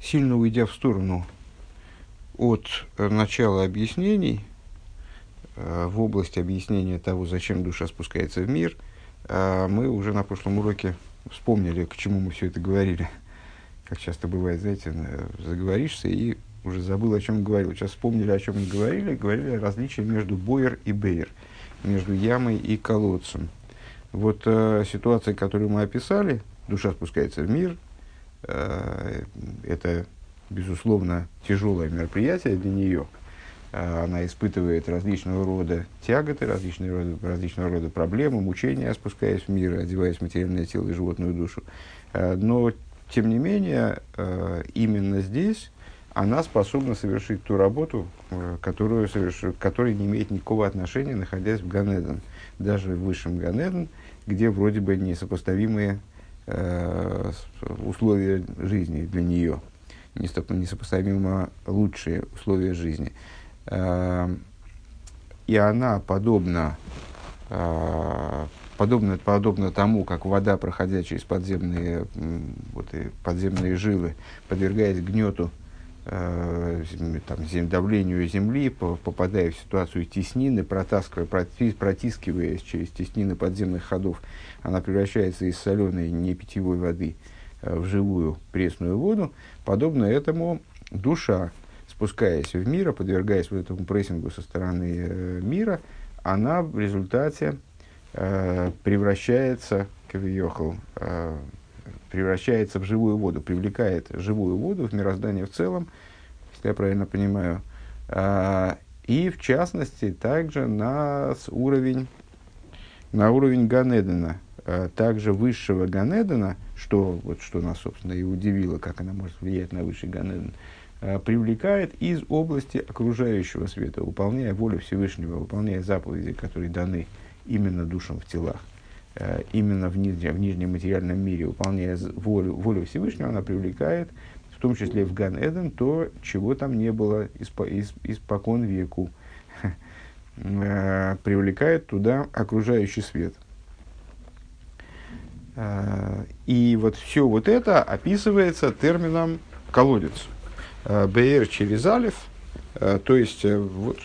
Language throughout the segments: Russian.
сильно уйдя в сторону от начала объяснений, э, в области объяснения того, зачем душа спускается в мир, э, мы уже на прошлом уроке вспомнили, к чему мы все это говорили. Как часто бывает, знаете, заговоришься и уже забыл, о чем говорил. Сейчас вспомнили, о чем мы говорили. Говорили о различии между бойер и бейер, между ямой и колодцем. Вот э, ситуация, которую мы описали, душа спускается в мир, э, это, безусловно, тяжелое мероприятие для нее. Э, она испытывает различного рода тяготы, различного рода, различного рода проблемы, мучения, спускаясь в мир, одеваясь в материальное тело и животную душу. Э, но, тем не менее, э, именно здесь она способна совершить ту работу, э, которую соверш... которая не имеет никакого отношения, находясь в Ганеден. Даже в высшем Ганеден, где вроде бы несопоставимые э, условия жизни для нее, несопоставимо лучшие условия жизни. Э, и она подобна, э, подобно, подобно тому, как вода, проходя через подземные, вот, подземные жилы, подвергаясь гнету э, там, зем, давлению земли, попадая в ситуацию теснины, протаскивая, протискиваясь через теснины подземных ходов, она превращается из соленой не питьевой воды э, в живую пресную воду. Подобно этому душа, спускаясь в мир, подвергаясь вот этому прессингу со стороны э, мира, она в результате э, превращается, Йохал, э, превращается в живую воду, привлекает живую воду в мироздание в целом, если я правильно понимаю, а, и в частности также на уровень, на уровень Ганедена, а, также высшего Ганедена, что, вот, что нас, собственно, и удивило, как она может влиять на высший Ганеден, а, привлекает из области окружающего света, выполняя волю Всевышнего, выполняя заповеди, которые даны именно душам в телах. Э, именно в нижнем, в нижнем материальном мире, выполняя волю, волю Всевышнего, она привлекает, в том числе в Ган Эден, то, чего там не было испокон веку. Э, привлекает туда окружающий свет. Э, и вот все вот это описывается термином колодец. БР через алиф, то есть вот,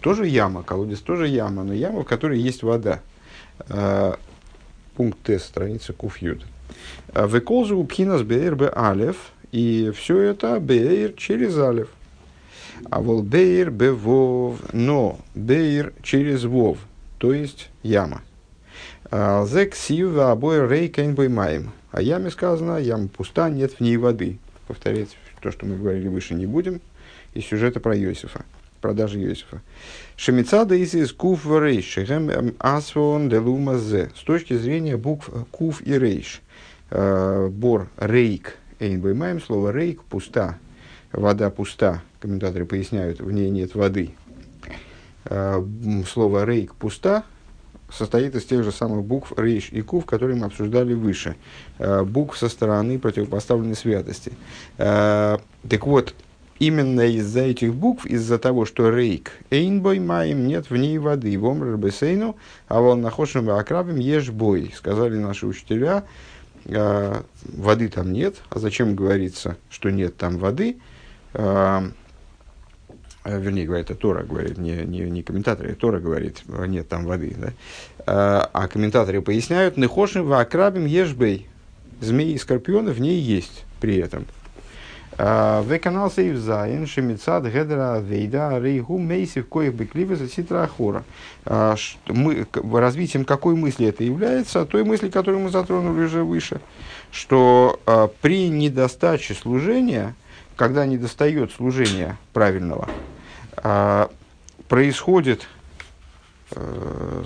тоже яма, колодец тоже яма, но яма, в которой есть вода пункт Т, страница Куфьют. А Веколзу пхинас бейр бе алев, и все это бейр через алев. А вол бейр бе вов, но бейр через вов, то есть яма. А зек сива обои рейкейн маем. А яме сказано, яма пуста, нет в ней воды. Повторять то, что мы говорили выше, не будем. Из сюжета про Иосифа продажи Иосифа. Шемицада из куф в рейш, шехем асвон делума зе. С точки зрения букв куф и рейш. Э, бор рейк, эйнбоймаем, слово рейк, пуста. Вода пуста. Комментаторы поясняют, в ней нет воды. Э, слово рейк пуста состоит из тех же самых букв рейш и кув, которые мы обсуждали выше. Э, букв со стороны противопоставленной святости. Так вот, именно из-за этих букв, из-за того, что рейк эйнбой маем, нет в ней воды, в омр бесейну, а вон нахошем акрабим ешь бой, сказали наши учителя, э, воды там нет, а зачем говорится, что нет там воды, э, вернее, говорит, это Тора говорит, не, не, не комментаторы, а Тора говорит, нет там воды, да? а, а комментаторы поясняют, нехошим акрабим ешь бей, змеи и скорпионы в ней есть при этом. В канал Сейв Зайн, Шемицад, Гедра, Вейда, Рейгу, Мейсив, Коих Бекливы, Ситра Ахора. Мы, развитием какой мысли это является? Той мысли, которую мы затронули уже выше, что а, при недостаче служения, когда недостает служения правильного, а, происходит э,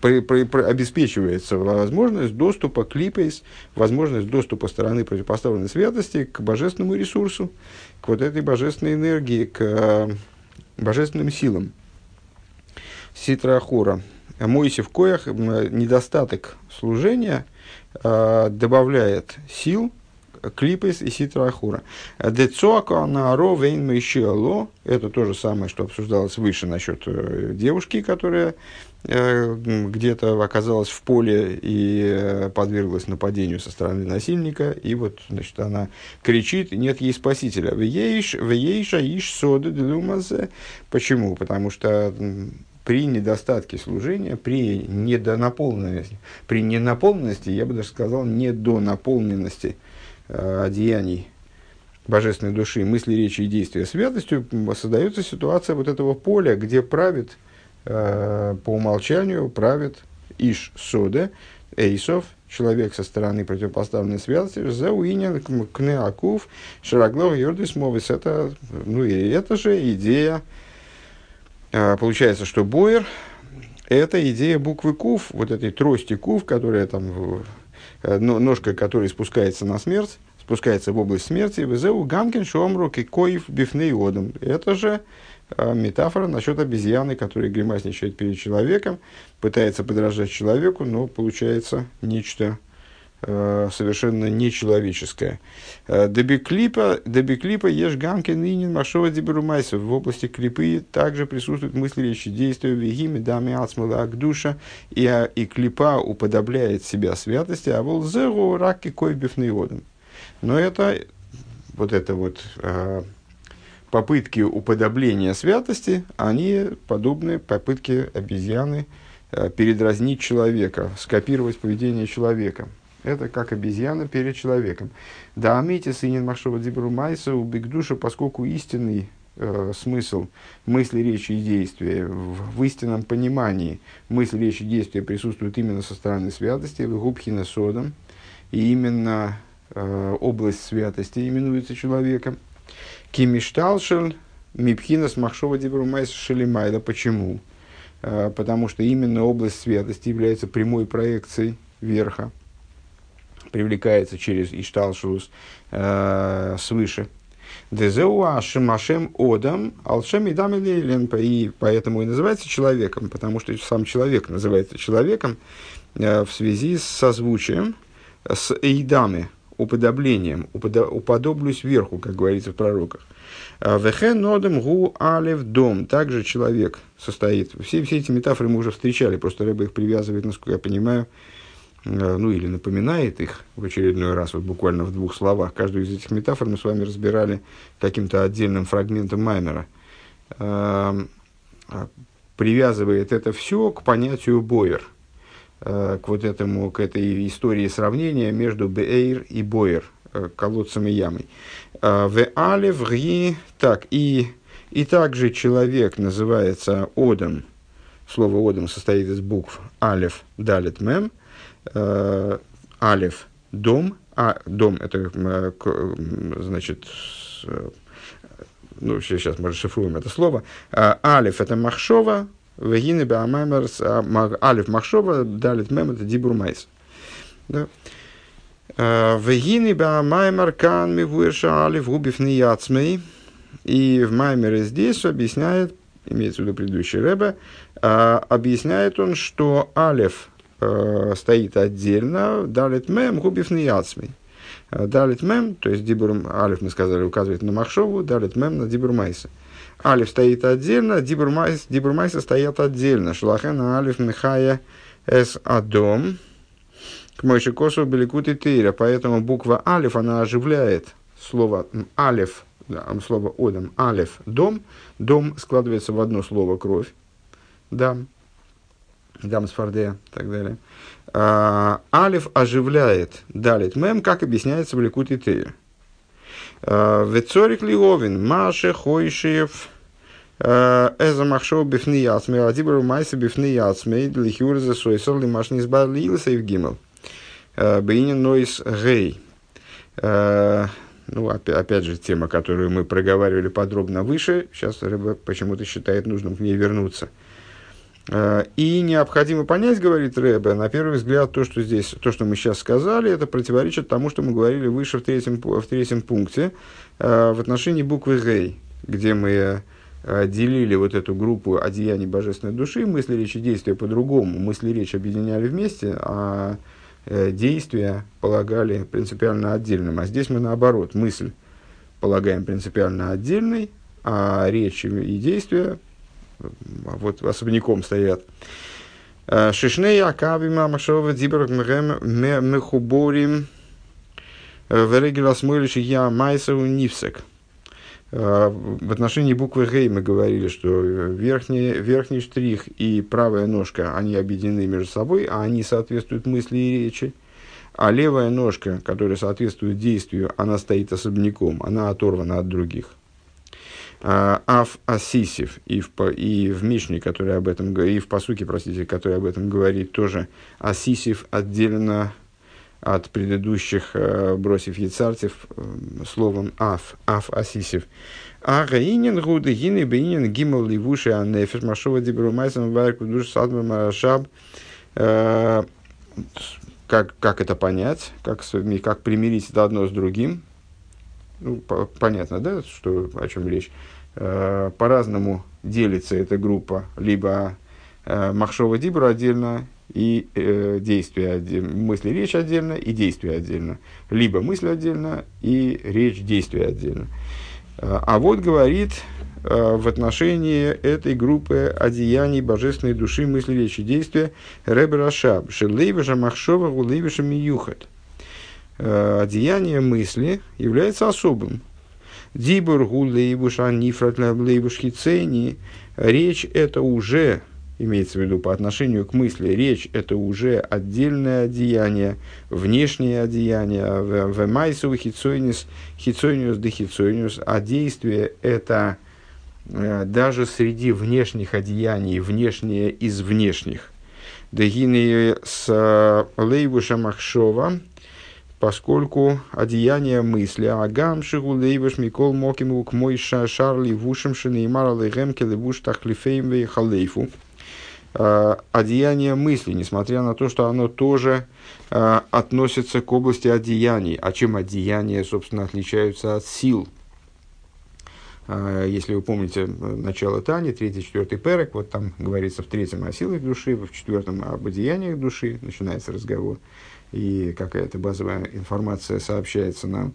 при, при, при, обеспечивается возможность доступа к липейс, возможность доступа стороны противопоставленной святости к божественному ресурсу, к вот этой божественной энергии, к э, божественным силам. Ситрахора. Мойси в коях недостаток служения э, добавляет сил клипес и ситра ахура. Децоака на ровейн мейшиало, это то же самое, что обсуждалось выше насчет э, девушки, которая где-то оказалась в поле и э, подверглась нападению со стороны насильника, и вот, значит, она кричит, нет ей спасителя. Вейша иш соды делюмазе. Почему? Потому что при недостатке служения, при недонаполненности, при ненаполненности, я бы даже сказал, недонаполненности э, одеяний божественной души, мысли, речи и действия святостью, создается ситуация вот этого поля, где правит, э, по умолчанию, правит Иш Соде, Эйсов, человек со стороны противопоставленной святости, Зауинен Кнеакув, Шараглов Йордис Мовис. Это, ну и это же идея а, получается, что Бойер – это идея буквы Кув, вот этой трости Кув, которая там, э, ножка которой спускается на смерть, спускается в область смерти, везеу гамкин шомру кикоев бифней одам. Это же метафора насчет обезьяны, которая гримасничает перед человеком, пытается подражать человеку, но получается нечто Э, совершенно нечеловеческое. Э, Дебиклипа, дебиклипа ешь гамки нынен машова деберумайса. В области клипы также присутствуют мысли, речи, действия, вегими, дами ацмала душа и, а, и клипа уподобляет себя святости, а вол зеру раки койбифный одам. Но это вот это вот э, попытки уподобления святости, они подобны попытке обезьяны передразнить человека, скопировать поведение человека. Это как обезьяна перед человеком. Да, амите сынин Машова Дибру Майса у Бигдуша, поскольку истинный э, смысл мысли, речи и действия в, в истинном понимании мысли, речи и действия присутствуют именно со стороны святости, в Губхина Содом, и именно э, область святости именуется человеком. Кимишталшел Мипхинас Махшова Дибру Майса Шелимайда. Почему? Э, потому что именно область святости является прямой проекцией верха привлекается через Ишталшус э, свыше. Дезеуа Шимашем Одам Алшем и и поэтому и называется человеком, потому что сам человек называется человеком э, в связи с созвучием с Эйдами, уподоблением, уподоблюсь вверху, как говорится в пророках. Э, Вехен нодем гу алев дом. Также человек состоит. Все, все эти метафоры мы уже встречали, просто рыба их привязывает, насколько я понимаю, Э, ну или напоминает их в очередной раз, вот буквально в двух словах. Каждую из этих метафор мы с вами разбирали каким-то отдельным фрагментом Маймера. Эм, а, привязывает это все к понятию Бойер, к вот этому, к этой истории сравнения между Бейр и Бойер, э, колодцем и ямой. В Алев Ри, так, и, и также человек называется Одом, слово Одом состоит из букв Алев, Далит, Мем – э, алев дом, а дом это э, значит э, ну сейчас мы расшифруем это слово. Э, алев это махшова, вегины беамаймерс, алев махшова, далит мем это дибурмайс. Да. Вегины беамаймер кан мивуэша алев губив нияцмей. И в Маймере здесь объясняет, имеется в виду предыдущий Рэбе, объясняет он, что э, стоит отдельно, далит мем губив яцмей. Э, далит мем, то есть дибур, алиф мы сказали, указывает на махшову, далит мем на дибур майса. Алиф стоит отдельно, дибур майса, дибур майса стоят отдельно. Шлахена алиф михая эс адом. К Мойши Косу Беликут и Тейра. Поэтому буква алиф, она оживляет слово алиф, слово одам, алиф, дом. Дом складывается в одно слово кровь. Да. Дамсфорде и так далее. А, алиф оживляет далит мем, как объясняется в Ликут и Тейр. Вецорик Лиовин, Маше Хойшиев, а, Эза Махшоу Бифни Яцмей, Адибру Майса Бифни Яцмей, Лихюрза Сойсор Лимаш Низбар Лилса Евгимел. Бейнин Нойс Гей. Ну, опять же, тема, которую мы проговаривали подробно выше. Сейчас Рыба почему-то считает нужным к ней вернуться. Э, и необходимо понять, говорит Рэбе, на первый взгляд, то, что здесь, то, что мы сейчас сказали, это противоречит тому, что мы говорили выше в третьем, в третьем пункте э, в отношении буквы «гей», где мы э, делили вот эту группу одеяний божественной души, мысли, речи, действия по-другому, мысли, речь объединяли вместе, а действия полагали принципиально отдельным. А здесь мы наоборот, мысль полагаем принципиально отдельной, а речь и действия вот особняком стоят. Шишней акавима машова дибрак мехуборим верегилас мылиши я майсау нивсек. В отношении буквы Г мы говорили, что верхний, верхний штрих и правая ножка, они объединены между собой, а они соответствуют мысли и речи. А левая ножка, которая соответствует действию, она стоит особняком, она оторвана от других. А, Аф Асисив и в, и в Мишне, который об этом и в посуке, простите, который об этом говорит, тоже Асисив отделено от предыдущих, э, бросив яцартев, э, словом Аф, Аф. А Гаинин Гуды Гины Бейнин Гимал Ливуши Анефер Машова Дибру Майсом Варку Душ Садма Марашаб. Э, как, как это понять, как, как примирить это одно с другим, ну, по, понятно, да, что, о чем речь. Э, по-разному делится эта группа. Либо э, Махшова Дибра отдельно и э, действие отдельно, мысли речь отдельно и действие отдельно. Либо мысль отдельно и речь действие отдельно. Э, а вот говорит э, в отношении этой группы одеяний божественной души, мысли, речи, действия Ребер Ашаб, Шелейвиша Махшова Гулейвиша Миюхат – одеяние мысли является особым. Дибур гулейбуш анифрат лейбуш хицени. Речь это уже, имеется в виду по отношению к мысли, речь это уже отдельное одеяние, внешнее одеяние, в майсу хицойнис, хицойниус де хицойниус, а действие это э, даже среди внешних одеяний, внешнее из внешних. Дагины с э, лейбуша махшова, поскольку одеяние мысли, агам шигу лейваш микол мокиму к мой шарли вушем шинеймара лейгемке левуш тахлифейм халейфу. А, одеяние мысли, несмотря на то, что оно тоже а, относится к области одеяний. А чем одеяния, собственно, отличаются от сил? А, если вы помните начало Тани, третий, четвертый перек, вот там говорится в третьем о силах души, в четвертом об одеяниях души, начинается разговор и какая-то базовая информация сообщается нам,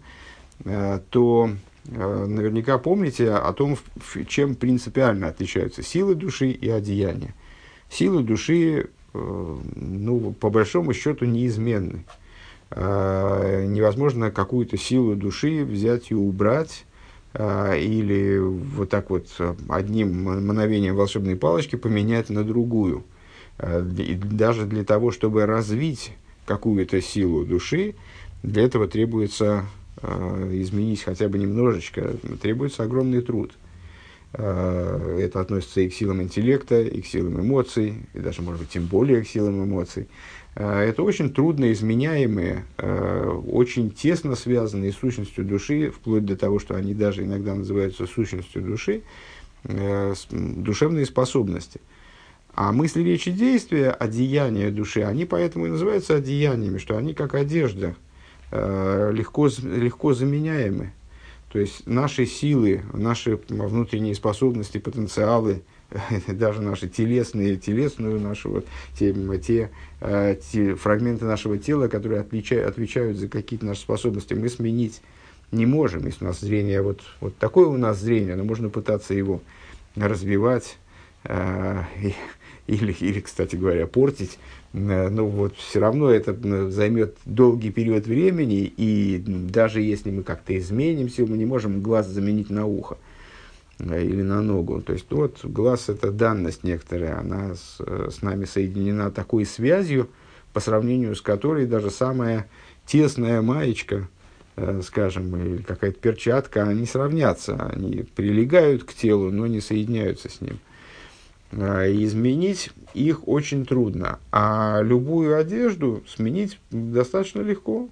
э, то э, наверняка помните о том, чем принципиально отличаются силы души и одеяния. Силы души, э, ну, по большому счету, неизменны. Невозможно какую-то силу души взять и убрать, или вот так вот одним мановением волшебной палочки поменять на другую. И даже для того, чтобы развить какую-то силу души, для этого требуется э, изменить хотя бы немножечко, требуется огромный труд. Э, это относится и к силам интеллекта, и к силам эмоций, и даже, может быть, тем более к силам эмоций. Э, это очень трудно изменяемые, э, очень тесно связанные с сущностью души, вплоть до того, что они даже иногда называются сущностью души, э, душевные способности – а мысли, речи, действия, одеяния души, они поэтому и называются одеяниями, что они как одежда, э, легко, легко заменяемы. То есть наши силы, наши внутренние способности, потенциалы, даже наши телесные, телесную нашу, вот, те, те, э, те фрагменты нашего тела, которые отличают, отвечают за какие-то наши способности, мы сменить не можем. Если у нас зрение, вот, вот такое у нас зрение, но можно пытаться его развивать, э, или, или, кстати говоря, портить, ну вот все равно это займет долгий период времени, и даже если мы как-то изменимся, мы не можем глаз заменить на ухо э, или на ногу. То есть вот глаз это данность некоторая, она с, э, с нами соединена такой связью, по сравнению с которой даже самая тесная маечка, скажем, или какая-то перчатка, они сравнятся, они прилегают к телу, но не соединяются с ним. А, изменить их очень трудно. А любую одежду сменить достаточно легко.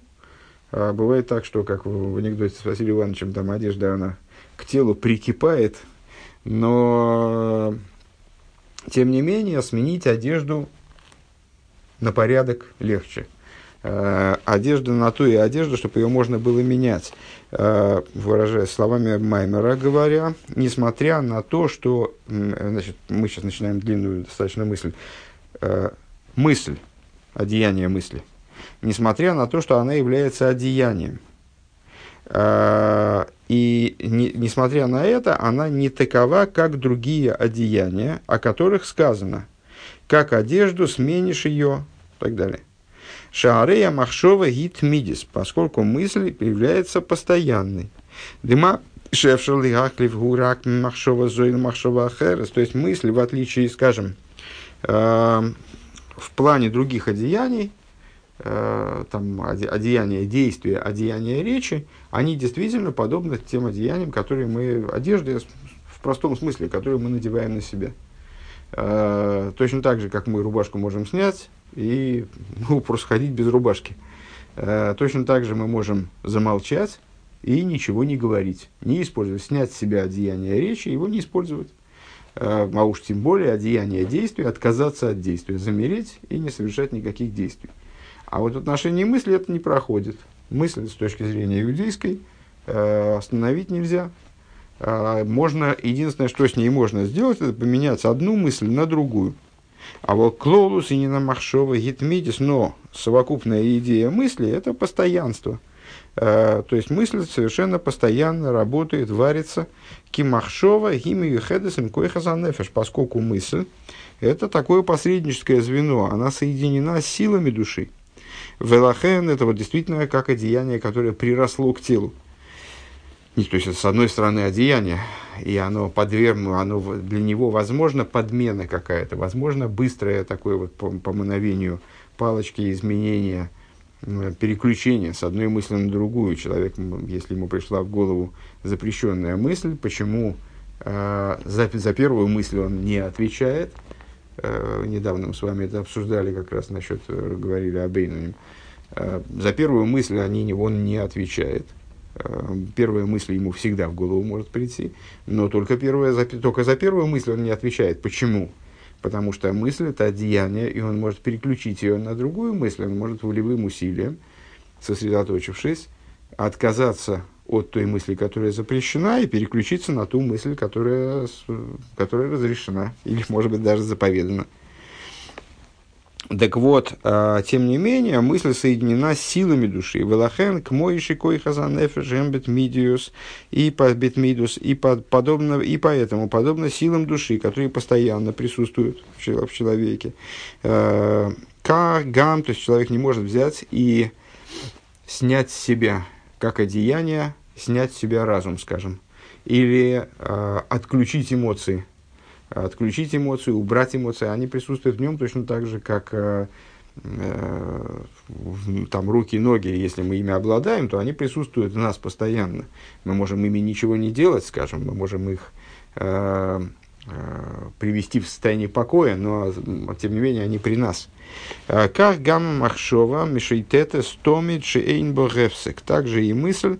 А, бывает так, что, как в анекдоте с Василием Ивановичем, там одежда, она к телу прикипает, но, тем не менее, сменить одежду на порядок легче. Э, одежда на ту и одежду, чтобы ее можно было менять. Э, выражаясь словами Маймера, говоря, несмотря на то, что, значит, мы сейчас начинаем длинную достаточно мысль, э, мысль, одеяние мысли. несмотря на то, что она является одеянием. Э, и не, несмотря на это, она не такова, как другие одеяния, о которых сказано, как одежду сменишь ее, и так далее. Шаарея махшова гит мидис, поскольку мысль является постоянной. Дыма шефшел лигаклив гурак махшова зоил махшова ахерес. То есть мысли, в отличие, скажем, э, в плане других одеяний, э, там, одеяния действия, одеяния речи, они действительно подобны тем одеяниям, которые мы, одежды в простом смысле, которые мы надеваем на себя. Э, точно так же, как мы рубашку можем снять и ну, просто ходить без рубашки. Э, точно так же мы можем замолчать и ничего не говорить, не использовать, снять с себя одеяние речи, его не использовать. Э, а уж тем более одеяние действия, отказаться от действия, замереть и не совершать никаких действий. А вот в отношении мысли это не проходит. Мысль с точки зрения иудейской э, остановить нельзя. Можно, единственное, что с ней можно сделать, это поменять одну мысль на другую. А вот клолус и не на махшова гитмидис, но совокупная идея мысли – это постоянство – Э, то есть мысль совершенно постоянно работает, варится. Кимахшова, химию хедесом койхазанефеш, поскольку мысль – это такое посредническое звено, она соединена с силами души. Велахен – это вот действительно как одеяние, которое приросло к телу. Не, то есть, с одной стороны, одеяние, и оно подвергну, оно для него возможно подмена какая-то, возможно быстрое такое вот по, по мановению палочки изменения – переключение с одной мысли на другую. Человек, если ему пришла в голову запрещенная мысль, почему э, за, за первую мысль он не отвечает. Э, недавно мы с вами это обсуждали, как раз насчет, э, говорили об Эйнуне. Э, за первую мысль они, он не отвечает. Э, первая мысль ему всегда в голову может прийти, но только, первая, только за первую мысль он не отвечает. Почему? потому что мысль – это одеяние, и он может переключить ее на другую мысль, он может волевым усилием, сосредоточившись, отказаться от той мысли, которая запрещена, и переключиться на ту мысль, которая, которая разрешена, или, может быть, даже заповедана. Так вот, э, тем не менее, мысль соединена с силами души. Велахен к моиши кой эмбет мидиус и под бетмидус и под, подобно и поэтому подобно силам души, которые постоянно присутствуют в, человеке. Э, как гам, то есть человек не может взять и снять с себя как одеяние, снять с себя разум, скажем, или э, отключить эмоции отключить эмоции, убрать эмоции, они присутствуют в нем точно так же, как э, э, там руки и ноги, если мы ими обладаем, то они присутствуют в нас постоянно. Мы можем ими ничего не делать, скажем, мы можем их э, э, привести в состояние покоя, но тем не менее они при нас. Э, как гамма махшова мишейтете стомит шейнбо гефсек. Также и мысль,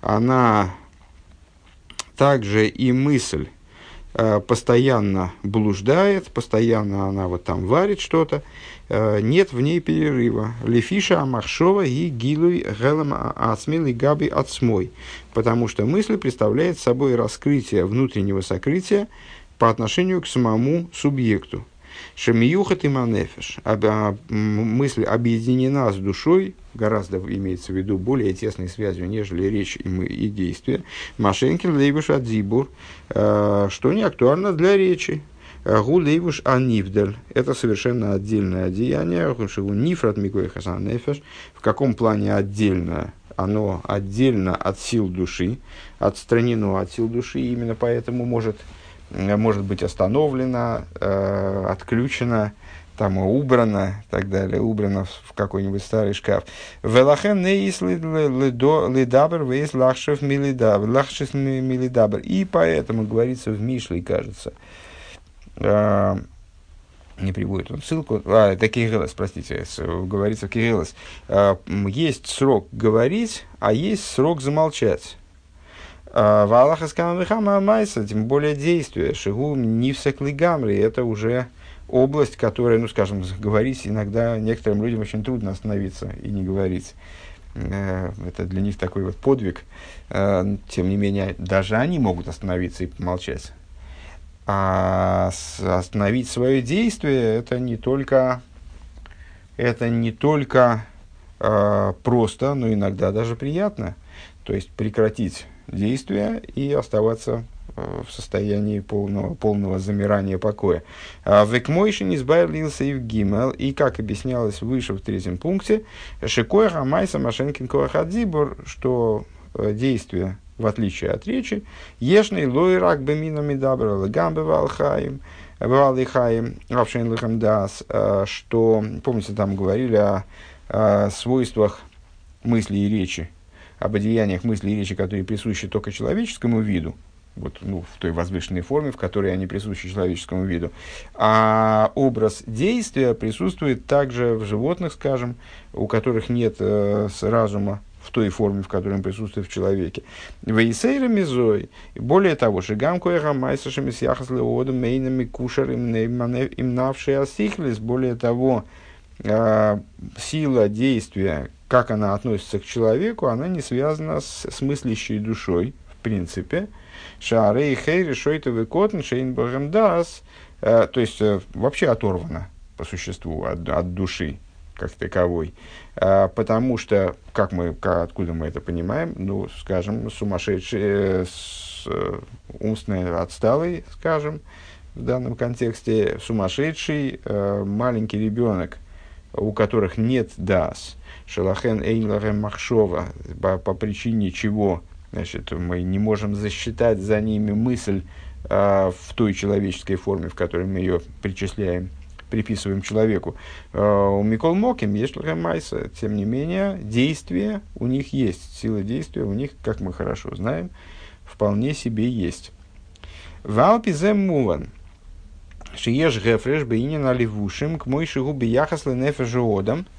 она также и мысль, постоянно блуждает, постоянно она вот там варит что-то, э, нет в ней перерыва. Лефиша Амахшова и Гилуй Гелем Ацмил и Габи Ацмой. Потому что мысль представляет собой раскрытие внутреннего сокрытия по отношению к самому субъекту. Шамиюхат и манефеш. Мысль объединена с душой, гораздо имеется в виду более тесной связью, нежели речь и, мы, и действие. Машенкин лейбуш адзибур, э, что не актуально для речи. Гу лейбуш анивдель. Это совершенно отдельное одеяние. Шигу нифрат микой хасан нефеш. В каком плане отдельно? Оно отдельно от сил души, отстранено от сил души, и именно поэтому может Э, может быть остановлена, э, отключена, там убрана и так далее, убрана в какой-нибудь старый шкаф. Велахен неис лидабр вейс лахшев милидабр, лахшев милидабр. И поэтому говорится в Мишле, кажется, э, не приводит он ссылку, а, это Кириллос, простите, говорится в Кириллос, э, есть срок говорить, а есть срок замолчать. Валаха скамамихама майса, тем более действие. Шигу нивсекли гамри. Это уже область, которая, ну, скажем, говорить иногда некоторым людям очень трудно остановиться и не говорить. Э, это для них такой вот подвиг. Э, тем не менее, даже они могут остановиться и помолчать. А остановить свое действие это не только, это не только э, просто, но иногда даже приятно. То есть прекратить действие и оставаться э, в состоянии полного, полного замирания покоя. А Векмойшин избавился и в Гимел, и, как объяснялось выше в третьем пункте, Шикой Рамайса Машенкин Коахадзибур, что э, действие, в отличие от речи, Ешный Лойрак Беминами Дабра Гамбе Валхаим, Валихаим, Равшейн Лихам Дас, э, что, помните, там говорили о, о свойствах мысли и речи, об одеяниях мысли и речи, которые присущи только человеческому виду, вот, ну, в той возвышенной форме, в которой они присущи человеческому виду. А образ действия присутствует также в животных, скажем, у которых нет э, разума в той форме, в которой он присутствует в человеке. Вейсейра мизой. Более того, шигам коэха майсашами сяхас леодом мейнами кушар им навший асихлис. Более того, э, сила действия как она относится к человеку, она не связана с, с мыслящей душой, в принципе. Шарей хейри шойтовый котн шейн дас, э, то есть э, вообще оторвана по существу от, от души как таковой. А, потому что, как мы, как, откуда мы это понимаем, ну, скажем, сумасшедший, э, с, э, умственно отсталый, скажем, в данном контексте, сумасшедший э, маленький ребенок, у которых нет дас, Шалахен Эйнларем Махшова, по, по причине чего значит, мы не можем засчитать за ними мысль э, в той человеческой форме, в которой мы ее причисляем, приписываем человеку. Э, у Микол Моким есть Майса, тем не менее, действие у них есть, сила действия у них, как мы хорошо знаем, вполне себе есть. Валпизем Муван. Шиеш Гефреш Бейнин Аливушим к мой шигу бияхас ленефежиодам –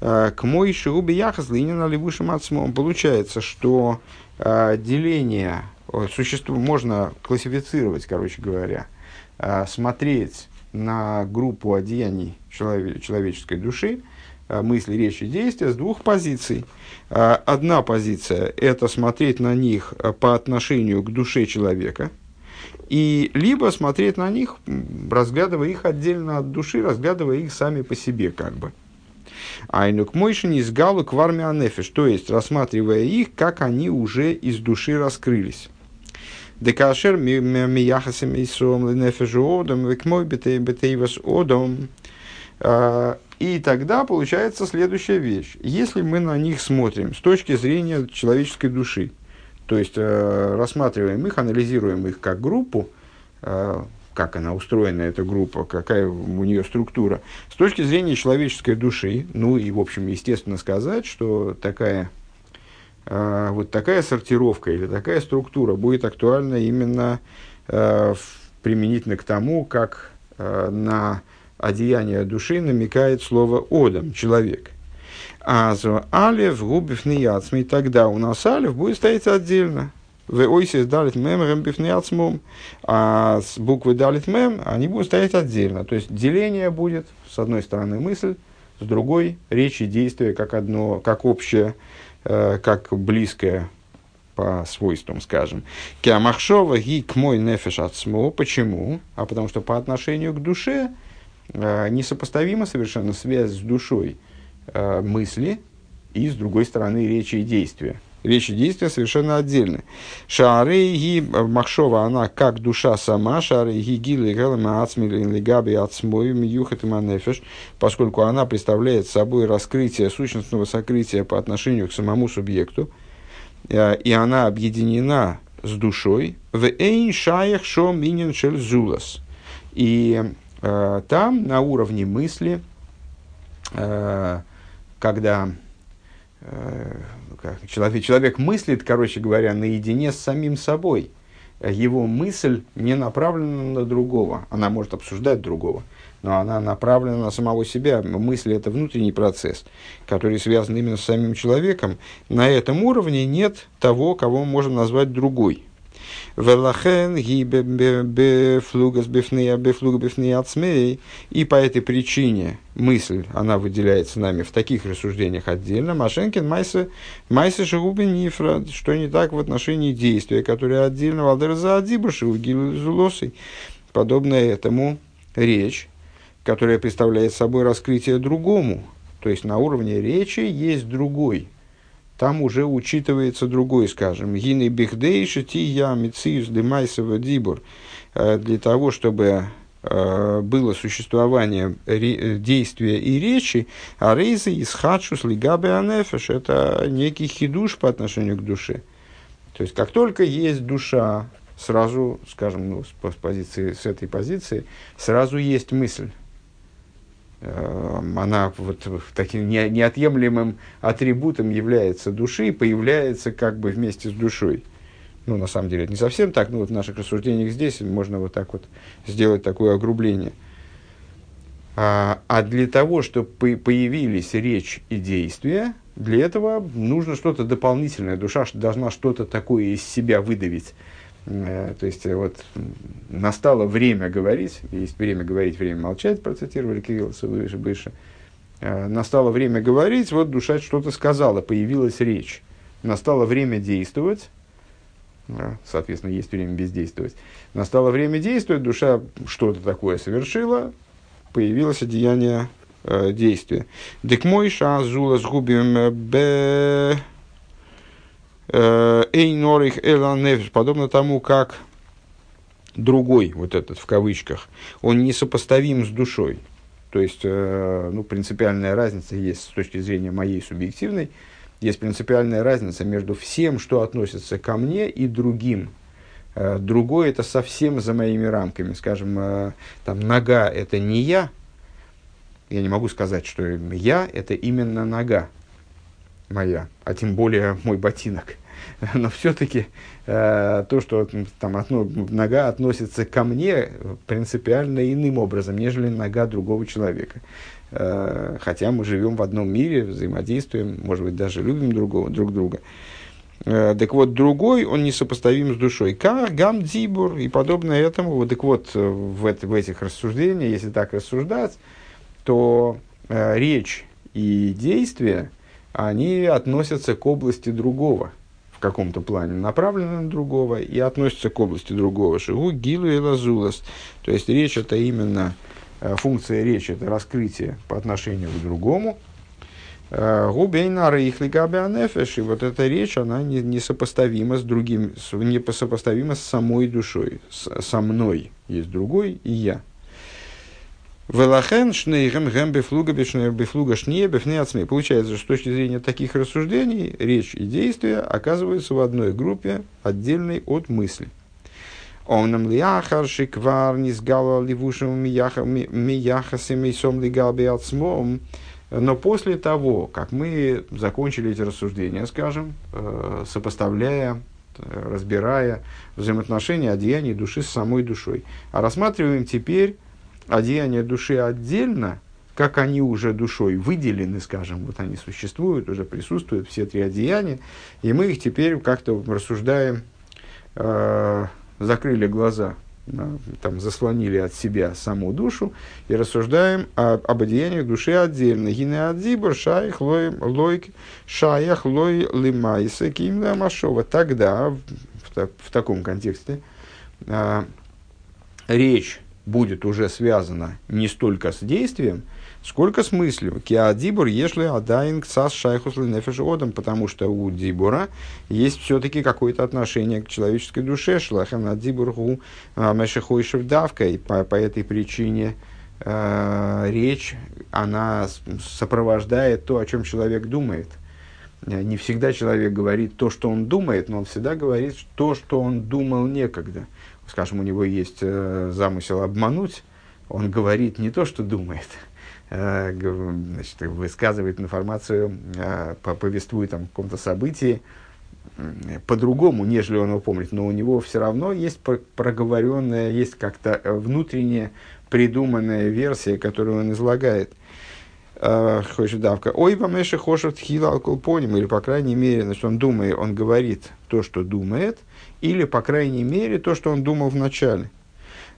к мой шируби яхас линина левушим отсмом. Получается, что э, деление существу можно классифицировать, короче говоря, э, смотреть на группу одеяний человеческой души, мысли, речи, действия с двух позиций. Одна позиция – это смотреть на них по отношению к душе человека, и либо смотреть на них, разглядывая их отдельно от души, разглядывая их сами по себе как бы. Айнук мойшин из галу к анефиш, то есть рассматривая их, как они уже из души раскрылись. Декашер мияхасем исром ленефежу одом, век мой бетейвас одом. А, и тогда получается следующая вещь. Если мы на них смотрим с точки зрения человеческой души, то есть э, рассматриваем их, анализируем их как группу, э, как она устроена, эта группа, какая у нее структура. С точки зрения человеческой души, ну и, в общем, естественно сказать, что такая, э, вот такая сортировка или такая структура будет актуальна именно э, применительно к тому, как э, на одеяние души намекает слово «одам» – «человек». А за алев губив не тогда у нас алев будет стоять отдельно. В ойсис далит мем рембифнеацмум, а с буквы далит мем они будут стоять отдельно. То есть деление будет, с одной стороны мысль, с другой речь и действие как одно, как общее, э, как близкое по свойствам, скажем. Киамахшова к мой нефеш ацмо. Почему? А потому что по отношению к душе э, несопоставима совершенно связь с душой э, мысли и, с другой стороны, речи и действия. Речь и действия совершенно отдельны. Шары ги махшова, она как душа сама, шары ги гилы гэлэма ацмилин лигаби ацмой миюхат манефеш, поскольку она представляет собой раскрытие сущностного сокрытия по отношению к самому субъекту, э, и она объединена с душой, в эйн шаях шо минин шель зулас. И э, там, на уровне мысли, э, когда э, человек, человек мыслит, короче говоря, наедине с самим собой. Его мысль не направлена на другого. Она может обсуждать другого, но она направлена на самого себя. Мысль – это внутренний процесс, который связан именно с самим человеком. На этом уровне нет того, кого мы можем назвать другой – Велахен бефлугас бифнея ацмей. И по этой причине мысль, она выделяется нами в таких рассуждениях отдельно. Машенкин майса майса шагубин нифра, что не так в отношении действия, которое отдельно валдер за адибаши у зулосой. Подобное этому речь, которая представляет собой раскрытие другому, То есть на уровне речи есть другой. Там уже учитывается другой, скажем, гины бихдейши ти я мициус демайсова дибур. Э, для того, чтобы э, было существование действия и речи, а рейзы из хадшус лигабе это некий хидуш по отношению к душе. То есть, как только есть душа, сразу, скажем, ну, с, позиции, с этой позиции, сразу есть мысль. Эм, она вот таким неотъемлемым атрибутом является души, появляется как бы вместе с душой. Ну, на самом деле, это не совсем так, но вот в наших рассуждениях здесь можно вот так вот сделать такое огрубление. А, а для того, чтобы появились речь и действия, для этого нужно что-то дополнительное. Душа должна что-то такое из себя выдавить то есть, э, вот настало время говорить, есть время говорить, время молчать, процитировали Кириллса выше, выше. Э, настало время говорить, вот душа что-то сказала, появилась речь. Настало время действовать, соответственно, есть время бездействовать. Настало время действовать, душа что-то такое совершила, появилось одеяние э, действия. Дек мой ша зула с губим б Эйнорих Эланефиш, подобно тому, как другой, вот этот в кавычках, он несопоставим с душой. То есть, э, ну, принципиальная разница есть с точки зрения моей субъективной, есть принципиальная разница между всем, что относится ко мне, и другим. Э, другое это совсем за моими рамками. Скажем, э, там нога это не я. Я не могу сказать, что я это именно нога моя, а тем более мой ботинок. Но все-таки э, то, что там отно, нога относится ко мне принципиально иным образом, нежели нога другого человека. Э, хотя мы живем в одном мире, взаимодействуем, может быть, даже любим другого, друг друга. Э, так вот, другой, он несопоставим с душой. Кар, гам, дзибур и подобное этому. Вот, так вот, в, это, в этих рассуждениях, если так рассуждать, то э, речь и действие – они относятся к области другого, каком-то плане направлены на другого и относятся к области другого. Шигу, гилу и лазулас. То есть речь это именно, э, функция речи это раскрытие по отношению к другому. Э, Губейна рейхлигабианефеш, и вот эта речь, она несопоставима с другим, несопоставима с самой душой, с, со мной. Есть другой и я. Велахен шнейгем гем бифлуга бифлуга шнее бифнеацми. Получается, что с точки зрения таких рассуждений речь и действия оказываются в одной группе, отдельной от мысли. Омнам лиахар шиквар низгала ливушем мияхасами сом лигал биацмом. Но после того, как мы закончили эти рассуждения, скажем, э, сопоставляя, разбирая взаимоотношения одеяний души с самой душой, а рассматриваем теперь одеяния души отдельно, как они уже душой выделены, скажем, вот они существуют, уже присутствуют, все три одеяния, и мы их теперь как-то рассуждаем, э, закрыли глаза, э, там, заслонили от себя саму душу и рассуждаем о, об одеяниях души отдельно. Гинеадзибр, шаях, лой, лойк, шаях, лой, лимайса, кимна машова. Тогда, в, в, в таком контексте, э, речь будет уже связано не столько с действием, сколько с мыслью. Киадибур, если адайн ксас шайхус одам, потому что у дибура есть все-таки какое-то отношение к человеческой душе. Шлахан адибургу а, мешехойшев давка, и по, по этой причине э, речь, она сопровождает то, о чем человек думает. Не всегда человек говорит то, что он думает, но он всегда говорит то, что он думал некогда скажем, у него есть э, замысел обмануть, он говорит не то, что думает, э, значит, высказывает информацию, э, повествует там, о каком-то событии по-другому, нежели он его помнит, но у него все равно есть проговоренная, есть как-то внутренняя придуманная версия, которую он излагает. Хочет давка. Ой, помеши хошет хила алколпоним, или, по крайней мере, значит, он думает, он говорит то, что думает – или, по крайней мере, то, что он думал в начале.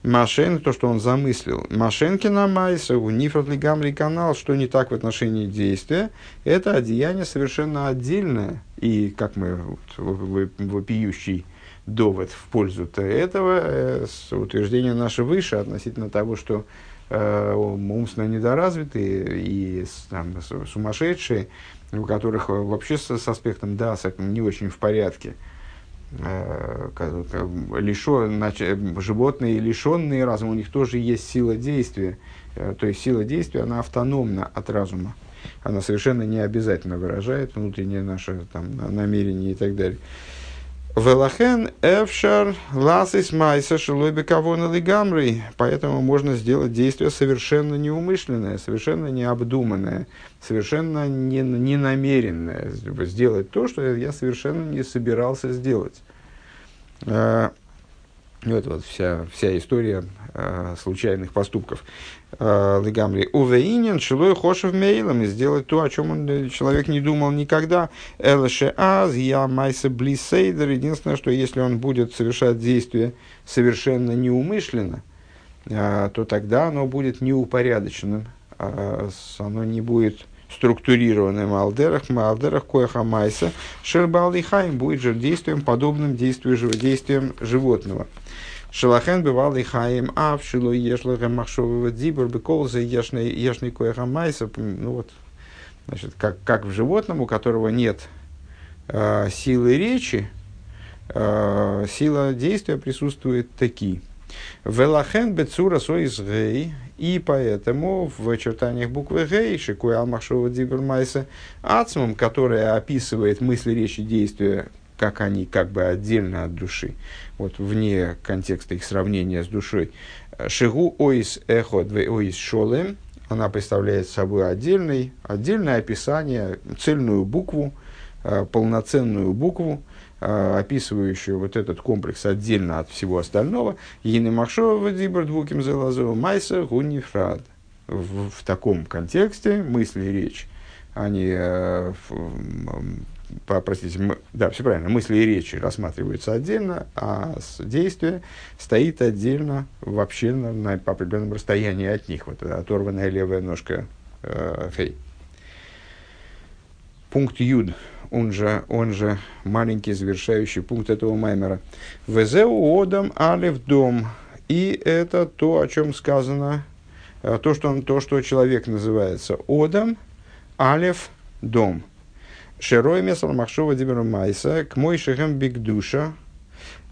Машен, то, что он замыслил. Машенкина Майса, у Нифрат Гамри канал, что не так в отношении действия, это одеяние совершенно отдельное. И, как мы, вот, вопиющий довод в пользу этого, э, утверждение наше выше относительно того, что умственно недоразвитые и там, сумасшедшие, у которых вообще с, с аспектом да, не очень в порядке. Лишен, значит, животные, лишенные разума, у них тоже есть сила действия. То есть сила действия, она автономна от разума она совершенно не обязательно выражает внутреннее наше там, намерение и так далее. Велахен эфшар ласис майса шилой бекавона лигамрей. Поэтому можно сделать действие совершенно неумышленное, совершенно необдуманное, совершенно не, не намеренное. Сделать то, что я совершенно не собирался сделать. Э, это вот вся, вся история э, случайных поступков. Э, Легамри. Увеинен, шилой хошев мейлом, и сделать то, о чем он, э, человек не думал никогда. Элэше аз, я майса блисейдер. Единственное, что если он будет совершать действие совершенно неумышленно, э, то тогда оно будет неупорядоченным. Э, оно не будет структурированным алдерах, алдерах коеха майса, шербал и хайм будет же действием, подобным действию, действием животного. Шалахен бывал и хаим ав, шило ешлаха махшового дзибур, беколза ешный, ешный коеха майса. Ну вот, значит, как, как в животном, у которого нет э, силы речи, э, сила действия присутствует такие. Велахен бецура соис гей, и поэтому в очертаниях буквы гей, шикуя алмахшова дибер майса, ацмом, которая описывает мысли, речи, действия как они как бы отдельно от души, вот вне контекста их сравнения с душой. Шигу оис эхо оис шолем, она представляет собой отдельный, отдельное описание, цельную букву, э, полноценную букву, э, описывающую вот этот комплекс отдельно от всего остального. Ины Махшова Дибр двуким залазу Майса Гунифрад. В, в таком контексте мысли и речь, они э, по, простите, мы, да, все правильно, мысли и речи рассматриваются отдельно, а действие стоит отдельно вообще на, на, по определенном расстоянии от них. Вот оторванная левая ножка э, фей. Пункт Юд, он же, он же маленький завершающий пункт этого маймера. Везеу одам алев дом. И это то, о чем сказано, э, то, что, он, то, что человек называется одам, алев, дом – Шерой Месал Махшова Дибера Майса к мой шехем бигдуша,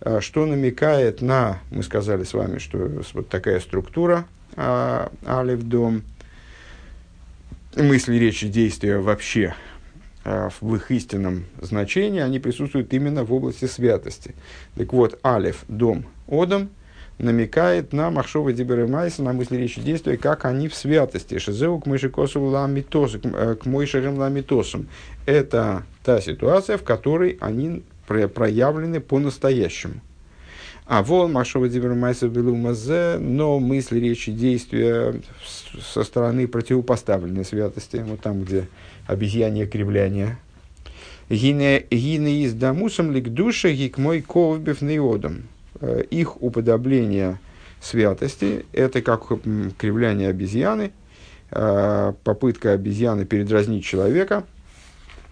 а, что намекает на, мы сказали с вами, что вот такая структура а, Алиф Дом, мысли, речи, действия вообще а, в их истинном значении, они присутствуют именно в области святости. Так вот, Алиф, Дом, Одам – намекает на Махшова Диберы Майса, на мысли речи действия, как они в святости. Шизеу к Мойшикосу Ламитосу, э, к Мойшерем Ламитосам. Это та ситуация, в которой они проявлены по-настоящему. А вон Машова Дибер Майса Мазе, но мысли, речи, действия со стороны противопоставленной святости, вот там, где обезьянье кривляние. Гине из дамусом лик душа гик мой ковбев неодом. Э, их уподобление святости – это как кривляние обезьяны, э, попытка обезьяны передразнить человека.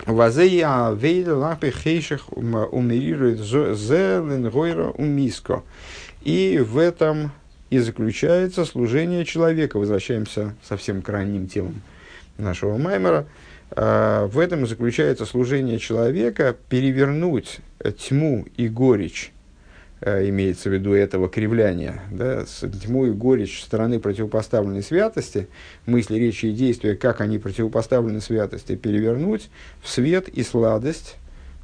Вазея вейда лапе хейших умерирует зелен гойра умиско. И в этом и заключается служение человека. Возвращаемся совсем к ранним темам нашего Маймера. Э, в этом заключается служение человека перевернуть тьму и горечь имеется в виду этого кривляния, да, с тьму и горечь стороны противопоставленной святости, мысли, речи и действия, как они противопоставлены святости, перевернуть в свет и сладость.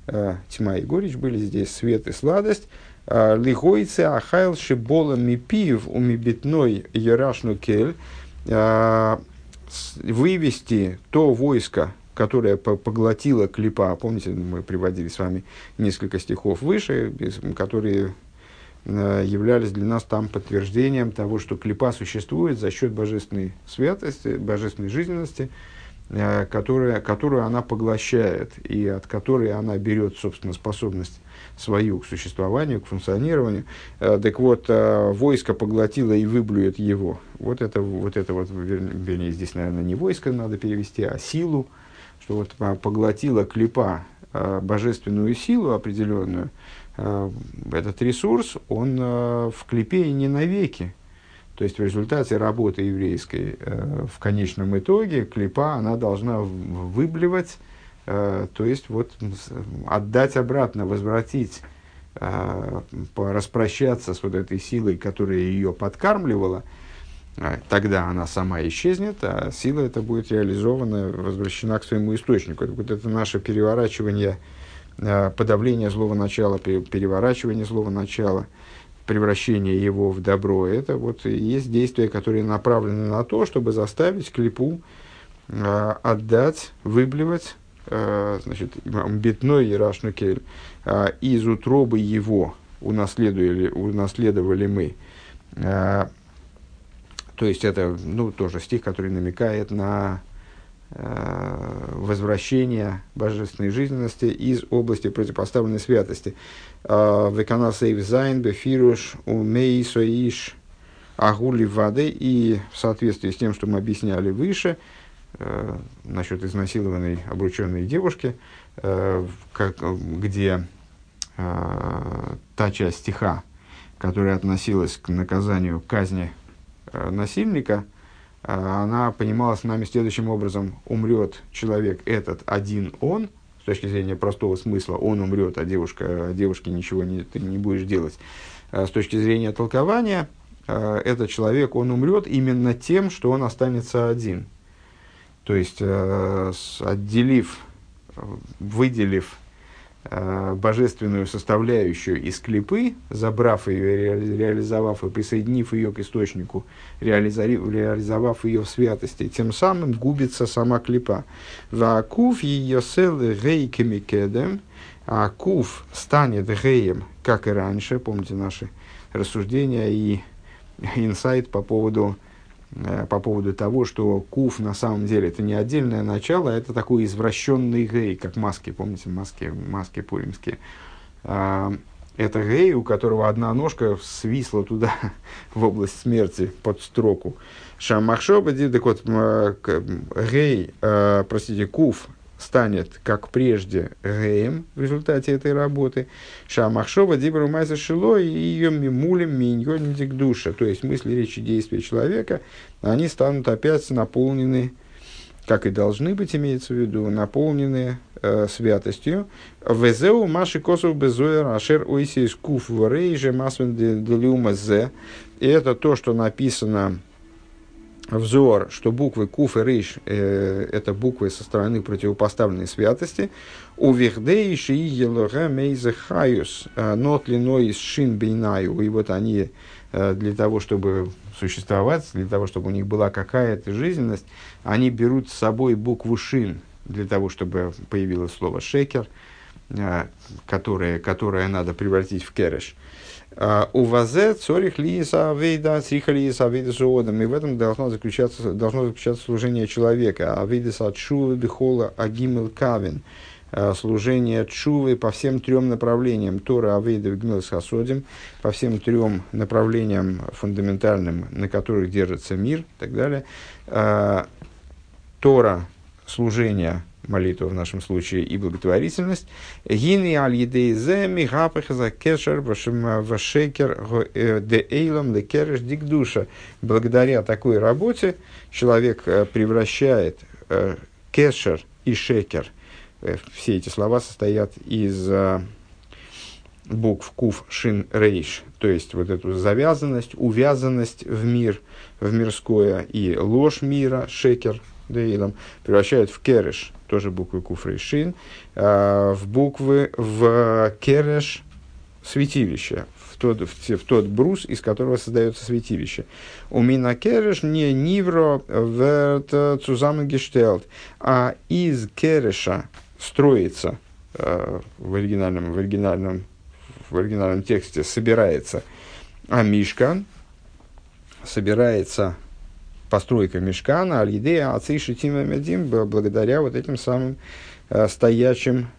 Э, тьма и горечь были здесь, свет и сладость. Э, Лихойце ахайл шибола мипиев умибитной ярашну кель. Вывести то войско, которое поглотило клипа. Помните, мы приводили с вами несколько стихов выше, которые Э, являлись для нас там подтверждением того, что клипа существует за счет божественной святости, божественной жизненности, э, которая, которую она поглощает и от которой она берет, собственно, способность свою к существованию, к функционированию. Э, так вот, войско поглотило и выблюет его. Вот это вот, это вот вернее, здесь, наверное, не войско надо перевести, а силу, что вот поглотила клипа божественную силу определенную, Э, этот ресурс, он э, в клипе не навеки. То есть в результате работы еврейской э, в конечном итоге клипа она должна выблевать, э, то есть вот отдать обратно, возвратить, э, распрощаться с вот этой силой, которая ее подкармливала, э, тогда она сама исчезнет, а сила эта будет реализована, возвращена к своему источнику. Вот это наше переворачивание, э, подавление злого начала, переворачивание злого начала – превращение его в добро, это вот есть действия, которые направлены на то, чтобы заставить клипу э, отдать, выблевать, значит, битной Ирашнукель, из утробы его унаследовали, унаследовали мы. То есть это ну, тоже стих, который намекает на Э, возвращения божественной жизненности из области противопоставленной святости. Э, Векана сейв зайн бефируш умей соиш агули воды и в соответствии с тем, что мы объясняли выше, э, насчет изнасилованной обрученной девушки, э, как, где э, та часть стиха, которая относилась к наказанию казни насильника – а, она понималась нами следующим образом. Умрет человек этот один он, с точки зрения простого смысла, он умрет, а девушка, а девушке ничего не, ты не будешь делать. С точки зрения толкования, этот человек, он умрет именно тем, что он останется один. То есть, отделив, выделив Э, божественную составляющую из клипы, забрав ее, реализовав и присоединив ее к источнику, реализовав ее в святости, тем самым губится сама клипа. Вакуф ее сел рейками кедем, а куф станет геем, как и раньше, помните наши рассуждения и инсайт по поводу Э, по поводу того, что куф на самом деле это не отдельное начало, а это такой извращенный гей, как маски, помните, маски, маски пуримские. А, это гей, у которого одна ножка свисла туда, в область смерти, под строку. Шамахшоба, так вот, гей, э, простите, куф, станет, как прежде, Геем в результате этой работы. Шамахшова Дибру Майза Шило и ее мимулем миньоним душа. То есть мысли, речи, действия человека, они станут опять наполнены, как и должны быть, имеется в виду, наполнены э, святостью. Везеу маши косов безоер ашер ойсис куф варейже масвен делюма зе. И это то, что написано взор, что буквы Куф и Рейш э, это буквы со стороны противопоставленной святости, у Вихдейши и Елога Мейзе Хаюс, э, нот линой из Шин Бейнаю, и вот они э, для того, чтобы существовать, для того, чтобы у них была какая-то жизненность, они берут с собой букву Шин, для того, чтобы появилось слово Шекер, э, которое, которое надо превратить в Кереш. А, у вазе цорих лиеса авейда, цриха лиеса авейда зоодом. И в этом должно заключаться, должно заключаться служение человека. Авейдаса чувы бихола агимел кавин. А, служение чувы по всем трем направлениям. Тора авейда гмилс хасодим. По всем трем направлениям фундаментальным, на которых держится мир и так далее. А, Тора служение молитва в нашем случае и благотворительность. Гини аль едейзе михапах за кешер вашекер э, де эйлом де кереш дик душа. Благодаря такой работе человек э, превращает э, кешер и шекер. Все эти слова состоят из букв куф, шин, рейш, то есть вот эту завязанность, увязанность в мир, в мирское, и ложь мира, шекер, дейлом, превращают в кереш, тоже буквы куфрейшин, э, в буквы в кереш святилище, в тот, в, в тот брус, из которого создается святилище. У меня кереш не нивро верт цузамагештелт, а из кереша строится э, в оригинальном, в оригинальном, в оригинальном тексте собирается а мишкан, собирается постройка мешкана, аль-идея отцы Шитима Медим, благодаря вот этим самым э, стоячим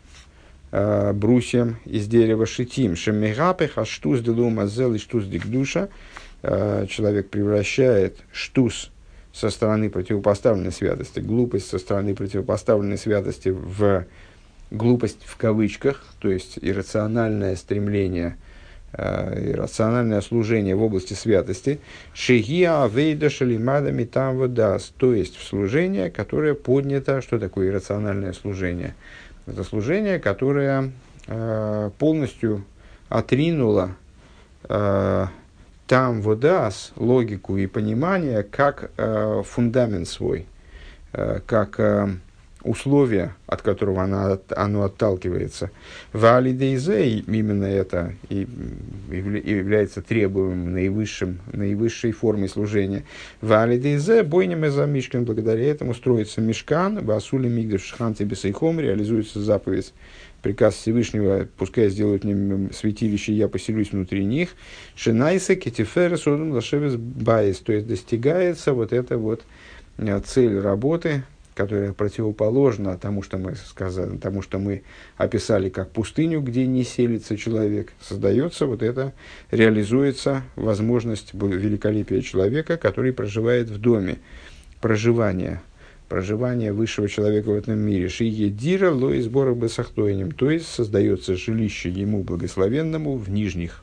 э, брусьям из дерева шитим. Шемегапех, а штус делума зел и штус дикдуша. Э, человек превращает штус со стороны противопоставленной святости, глупость со стороны противопоставленной святости в глупость в кавычках, то есть иррациональное стремление э, рациональное служение в области святости, шигия авейда шалимадами там водас, то есть в служение, которое поднято, что такое иррациональное служение? Это служение, которое э, полностью отринуло э, там водас, логику и понимание, как э, фундамент свой, э, как э, условие, от которого она, оно отталкивается. Валидейзе, именно это и является требуемым наивысшим, наивысшей формой служения. Валидейзе, бойнем за мишкан, благодаря этому строится мишкан, васули мигдаш шханте бесайхом, реализуется заповедь приказ Всевышнего, пускай сделают мне святилище, я поселюсь внутри них. שנעשה כתפארת אדם לשבת בית, то есть достигается вот эта вот э, цель работы, которая противоположна тому, что мы сказали, тому, что мы описали как пустыню, где не селится человек, создается вот это, реализуется возможность великолепия человека, который проживает в доме, проживание, проживание высшего человека в этом мире. Шие дира ло и сбора бесахтоинем, то есть создается жилище ему благословенному в нижних